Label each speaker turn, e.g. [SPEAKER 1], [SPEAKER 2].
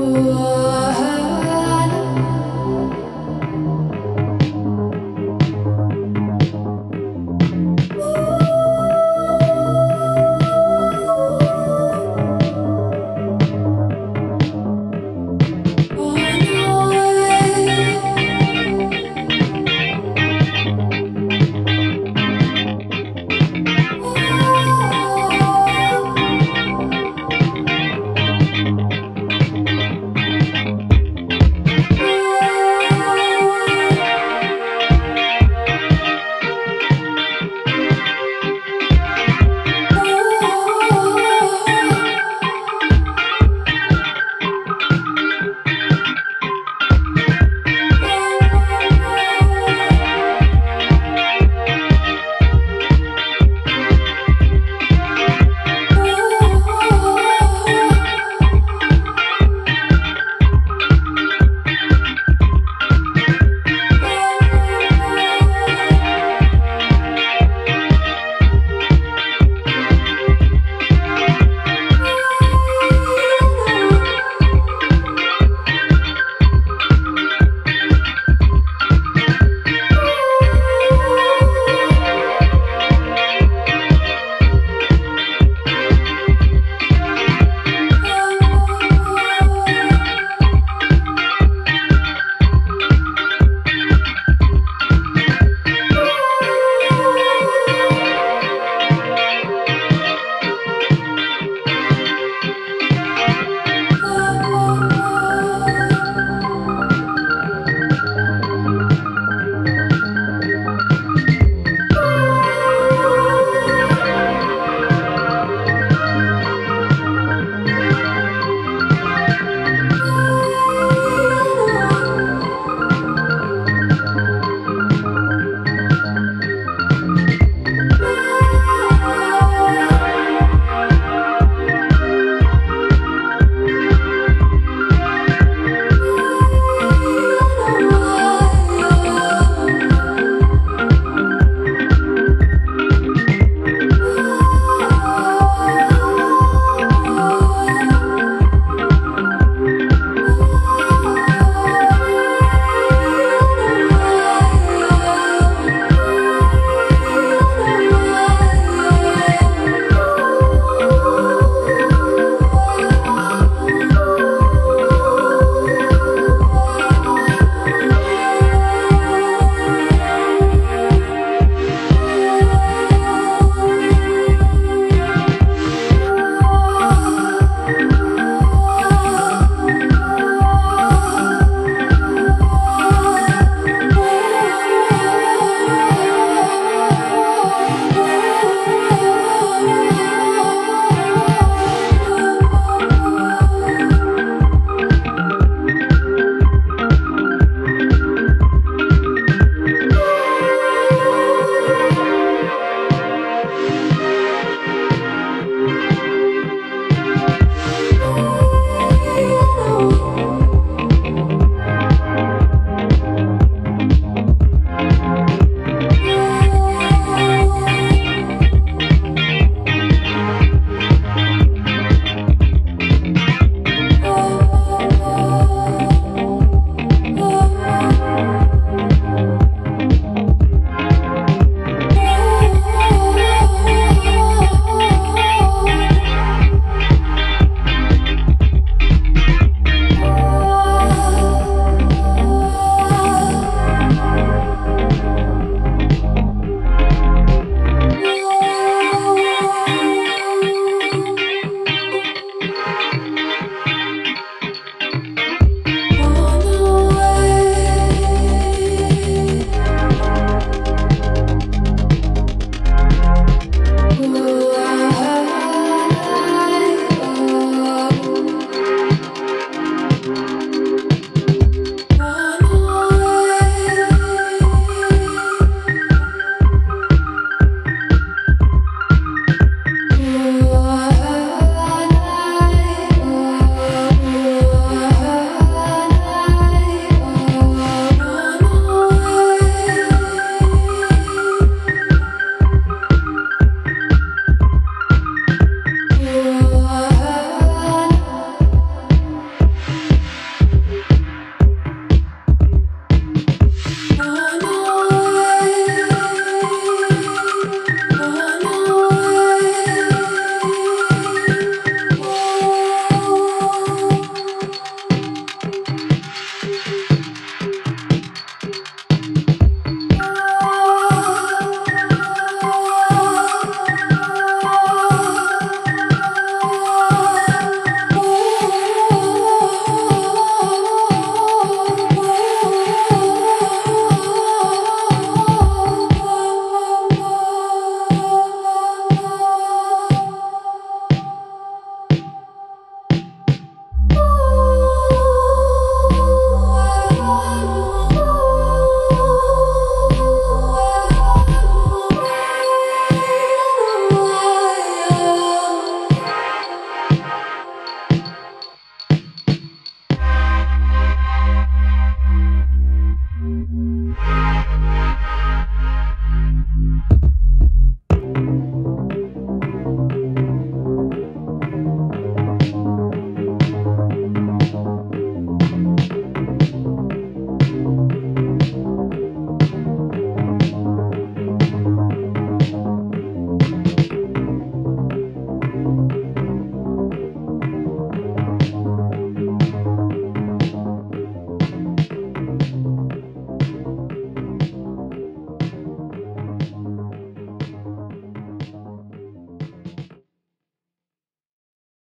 [SPEAKER 1] Whoa.